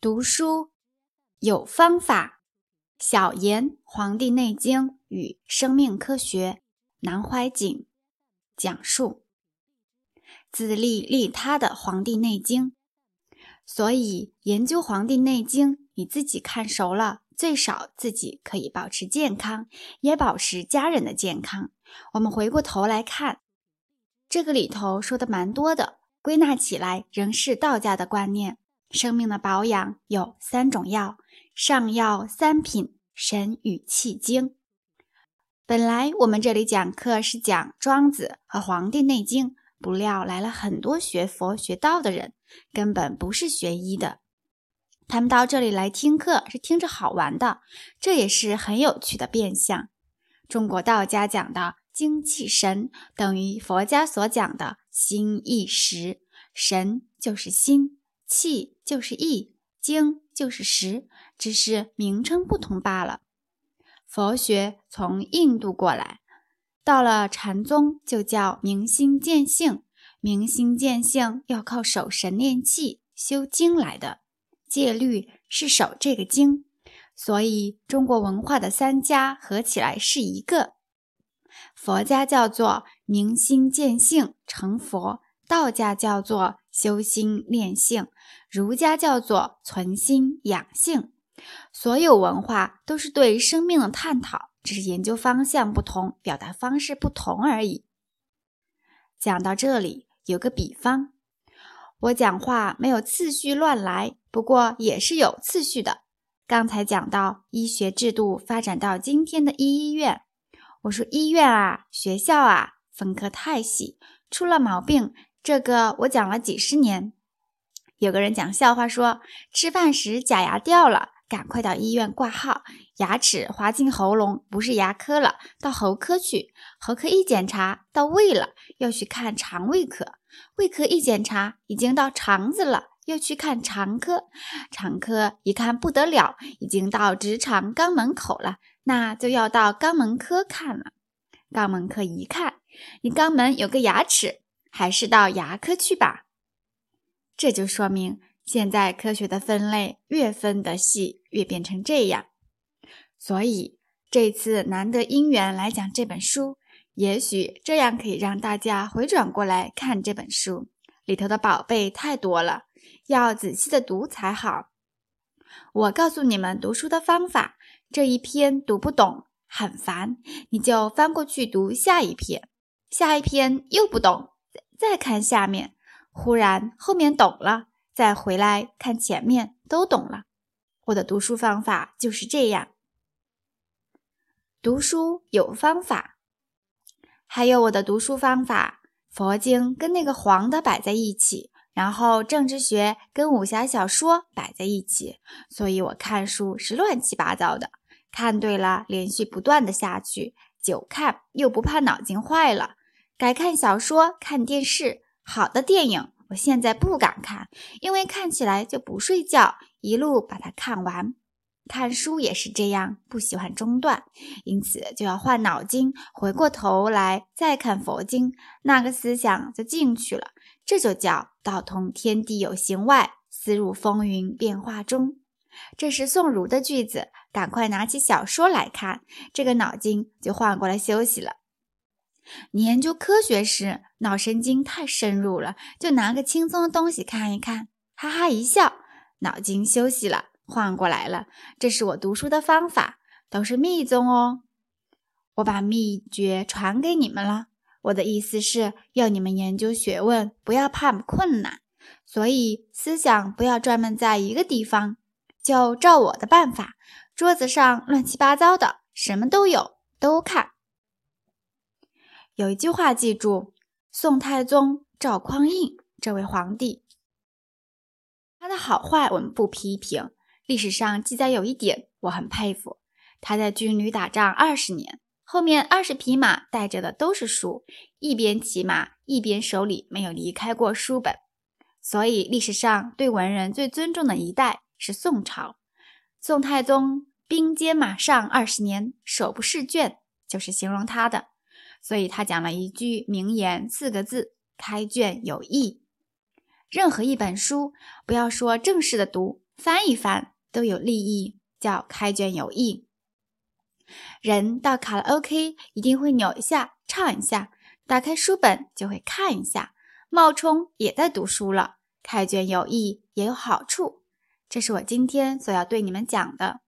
读书有方法。小言《黄帝内经与生命科学》，南怀瑾讲述。自利利他的《黄帝内经》，所以研究《黄帝内经》，你自己看熟了，最少自己可以保持健康，也保持家人的健康。我们回过头来看，这个里头说的蛮多的，归纳起来仍是道家的观念。生命的保养有三种药：上药三品，神与气经。本来我们这里讲课是讲庄子和《黄帝内经》，不料来了很多学佛学道的人，根本不是学医的。他们到这里来听课是听着好玩的，这也是很有趣的变相。中国道家讲的精气神，等于佛家所讲的心意识，神就是心。气就是意，经就是识，只是名称不同罢了。佛学从印度过来，到了禅宗就叫明心见性。明心见性要靠守神念气、修经来的，戒律是守这个经。所以中国文化的三家合起来是一个。佛家叫做明心见性成佛，道家叫做修心炼性。儒家叫做存心养性，所有文化都是对生命的探讨，只是研究方向不同，表达方式不同而已。讲到这里，有个比方，我讲话没有次序乱来，不过也是有次序的。刚才讲到医学制度发展到今天的医院，我说医院啊、学校啊分科太细，出了毛病，这个我讲了几十年。有个人讲笑话说，吃饭时假牙掉了，赶快到医院挂号。牙齿滑进喉咙，不是牙科了，到喉科去。喉科一检查到胃了，要去看肠胃科。胃科一检查已经到肠子了，要去看肠科。肠科一看不得了，已经到直肠肛门口了，那就要到肛门科看了。肛门科一看，你肛门有个牙齿，还是到牙科去吧。这就说明，现在科学的分类越分得细，越变成这样。所以这次难得因缘来讲这本书，也许这样可以让大家回转过来看这本书，里头的宝贝太多了，要仔细的读才好。我告诉你们读书的方法：这一篇读不懂，很烦，你就翻过去读下一篇，下一篇又不懂，再看下面。忽然后面懂了，再回来看前面都懂了。我的读书方法就是这样。读书有方法，还有我的读书方法：佛经跟那个黄的摆在一起，然后政治学跟武侠小说摆在一起。所以我看书是乱七八糟的，看对了连续不断的下去，久看又不怕脑筋坏了。改看小说、看电视。好的电影，我现在不敢看，因为看起来就不睡觉，一路把它看完。看书也是这样，不喜欢中断，因此就要换脑筋，回过头来再看佛经，那个思想就进去了。这就叫道通天地有形外，思入风云变化中。这是宋儒的句子，赶快拿起小说来看，这个脑筋就换过来休息了。你研究科学时，脑神经太深入了，就拿个轻松的东西看一看，哈哈一笑，脑筋休息了，换过来了。这是我读书的方法，都是密宗哦。我把秘诀传给你们了。我的意思是要你们研究学问，不要怕困难，所以思想不要专门在一个地方，就照我的办法，桌子上乱七八糟的，什么都有，都看。有一句话记住：宋太宗赵匡胤这位皇帝，他的好坏我们不批评。历史上记载有一点我很佩服，他在军旅打仗二十年，后面二十匹马带着的都是书，一边骑马一边手里没有离开过书本。所以历史上对文人最尊重的一代是宋朝。宋太宗兵兼马上二十年，手不释卷，就是形容他的。所以他讲了一句名言，四个字：开卷有益。任何一本书，不要说正式的读，翻一翻都有利益，叫开卷有益。人到卡拉 OK 一定会扭一下、唱一下，打开书本就会看一下。冒充也在读书了，开卷有益也有好处。这是我今天所要对你们讲的。